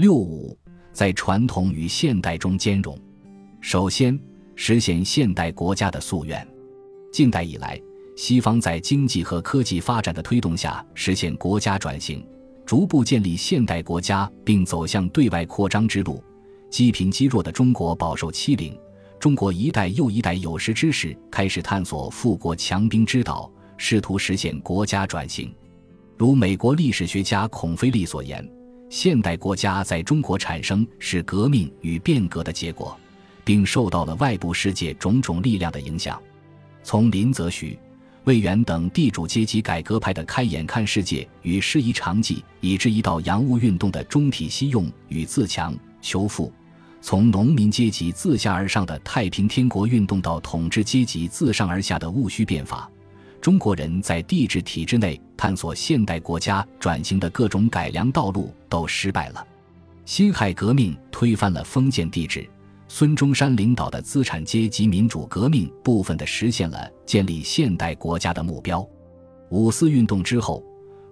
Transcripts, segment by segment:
六五，在传统与现代中兼容。首先，实现现代国家的夙愿。近代以来，西方在经济和科技发展的推动下，实现国家转型，逐步建立现代国家，并走向对外扩张之路。积贫积弱的中国饱受欺凌，中国一代又一代有识之士开始探索富国强兵之道，试图实现国家转型。如美国历史学家孔飞利所言。现代国家在中国产生是革命与变革的结果，并受到了外部世界种种力量的影响。从林则徐、魏源等地主阶级改革派的开眼看世界与师夷长技，以至一到洋务运动的中体西用与自强求富；从农民阶级自下而上的太平天国运动到统治阶级自上而下的戊戌变法。中国人在帝制体制内探索现代国家转型的各种改良道路都失败了。辛亥革命推翻了封建帝制，孙中山领导的资产阶级民主革命部分的实现了建立现代国家的目标。五四运动之后，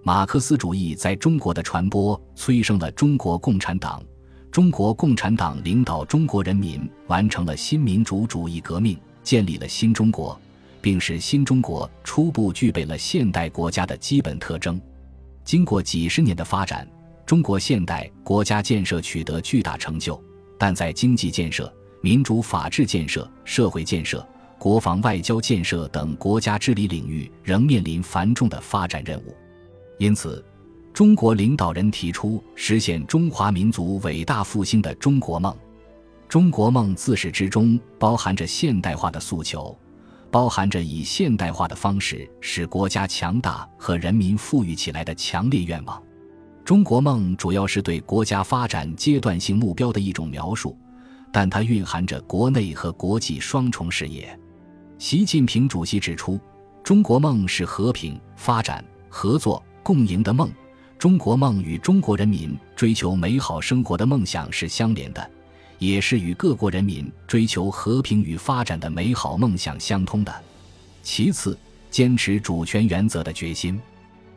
马克思主义在中国的传播催生了中国共产党。中国共产党领导中国人民完成了新民主主义革命，建立了新中国。并使新中国初步具备了现代国家的基本特征。经过几十年的发展，中国现代国家建设取得巨大成就，但在经济建设、民主法治建设、社会建设、国防外交建设等国家治理领域仍面临繁重的发展任务。因此，中国领导人提出实现中华民族伟大复兴的中国梦。中国梦自始至终包含着现代化的诉求。包含着以现代化的方式使国家强大和人民富裕起来的强烈愿望。中国梦主要是对国家发展阶段性目标的一种描述，但它蕴含着国内和国际双重视野。习近平主席指出，中国梦是和平、发展、合作、共赢的梦。中国梦与中国人民追求美好生活的梦想是相连的。也是与各国人民追求和平与发展的美好梦想相通的。其次，坚持主权原则的决心。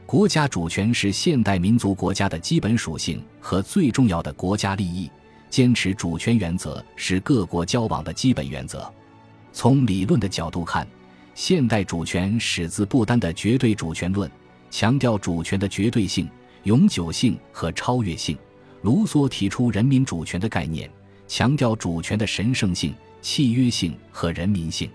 国家主权是现代民族国家的基本属性和最重要的国家利益。坚持主权原则是各国交往的基本原则。从理论的角度看，现代主权始自不丹的绝对主权论，强调主权的绝对性、永久性和超越性。卢梭提出人民主权的概念。强调主权的神圣性、契约性和人民性。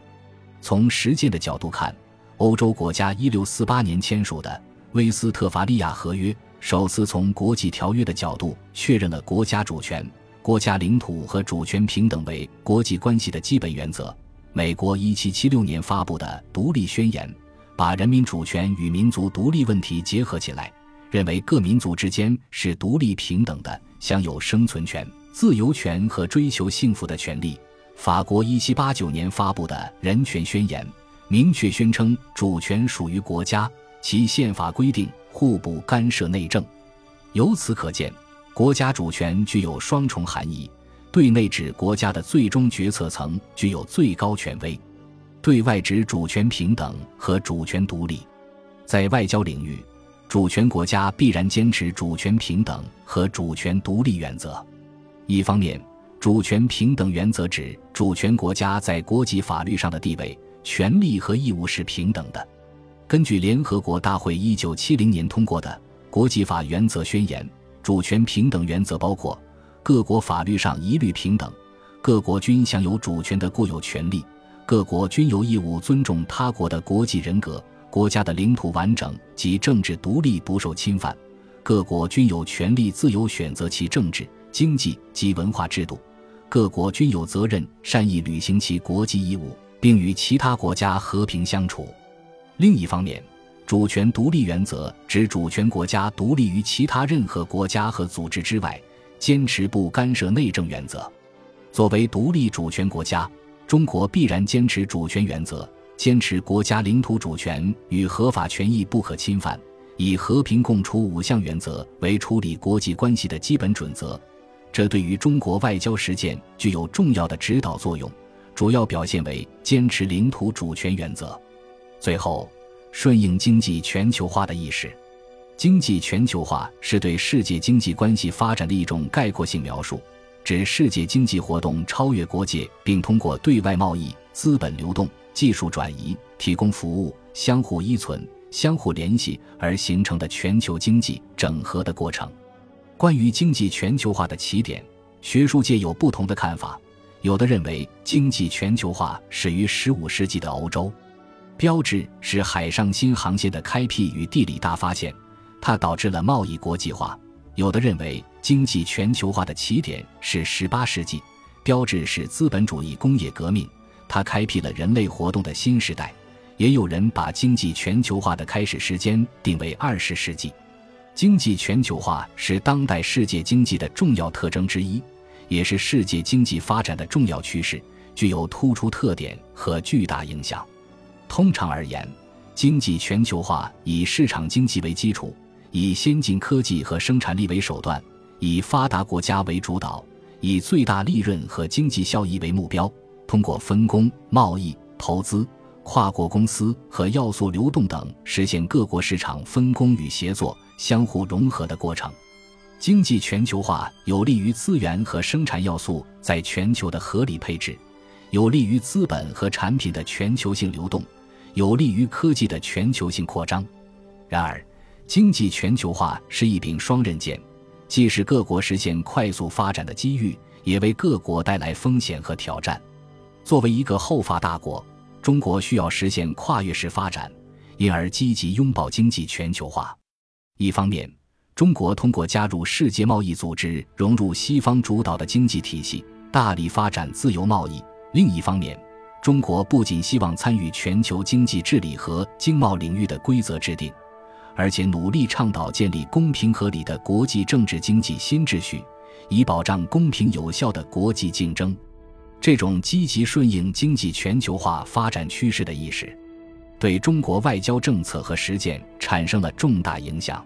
从实践的角度看，欧洲国家1648年签署的《威斯特伐利亚合约》首次从国际条约的角度确认了国家主权、国家领土和主权平等为国际关系的基本原则。美国1776年发布的《独立宣言》把人民主权与民族独立问题结合起来，认为各民族之间是独立平等的，享有生存权。自由权和追求幸福的权利。法国一七八九年发布的《人权宣言》明确宣称主权属于国家，其宪法规定互不干涉内政。由此可见，国家主权具有双重含义：对内指国家的最终决策层具有最高权威；对外指主权平等和主权独立。在外交领域，主权国家必然坚持主权平等和主权独立原则。一方面，主权平等原则指主权国家在国际法律上的地位、权利和义务是平等的。根据联合国大会一九七零年通过的《国际法原则宣言》，主权平等原则包括：各国法律上一律平等；各国均享有主权的固有权利；各国均有义务尊重他国的国际人格；国家的领土完整及政治独立不受侵犯；各国均有权利自由选择其政治。经济及文化制度，各国均有责任善意履行其国际义务，并与其他国家和平相处。另一方面，主权独立原则指主权国家独立于其他任何国家和组织之外，坚持不干涉内政原则。作为独立主权国家，中国必然坚持主权原则，坚持国家领土主权与合法权益不可侵犯，以和平共处五项原则为处理国际关系的基本准则。这对于中国外交实践具有重要的指导作用，主要表现为坚持领土主权原则。最后，顺应经济全球化的意识，经济全球化是对世界经济关系发展的一种概括性描述，指世界经济活动超越国界，并通过对外贸易、资本流动、技术转移、提供服务、相互依存、相互联系而形成的全球经济整合的过程。关于经济全球化的起点，学术界有不同的看法。有的认为，经济全球化始于15世纪的欧洲，标志是海上新航线的开辟与地理大发现。它导致了贸易国际化。有的认为，经济全球化的起点是18世纪，标志是资本主义工业革命，它开辟了人类活动的新时代。也有人把经济全球化的开始时间定为20世纪。经济全球化是当代世界经济的重要特征之一，也是世界经济发展的重要趋势，具有突出特点和巨大影响。通常而言，经济全球化以市场经济为基础。以先进科技和生产力为手段，以发达国家为主导，以最大利润和经济效益为目标，通过分工、贸易、投资、跨国公司和要素流动等，实现各国市场分工与协作、相互融合的过程。经济全球化有利于资源和生产要素在全球的合理配置，有利于资本和产品的全球性流动，有利于科技的全球性扩张。然而，经济全球化是一柄双刃剑，既是各国实现快速发展的机遇，也为各国带来风险和挑战。作为一个后发大国，中国需要实现跨越式发展，因而积极拥抱经济全球化。一方面，中国通过加入世界贸易组织，融入西方主导的经济体系，大力发展自由贸易；另一方面，中国不仅希望参与全球经济治理和经贸领域的规则制定。而且努力倡导建立公平合理的国际政治经济新秩序，以保障公平有效的国际竞争。这种积极顺应经济全球化发展趋势的意识，对中国外交政策和实践产生了重大影响。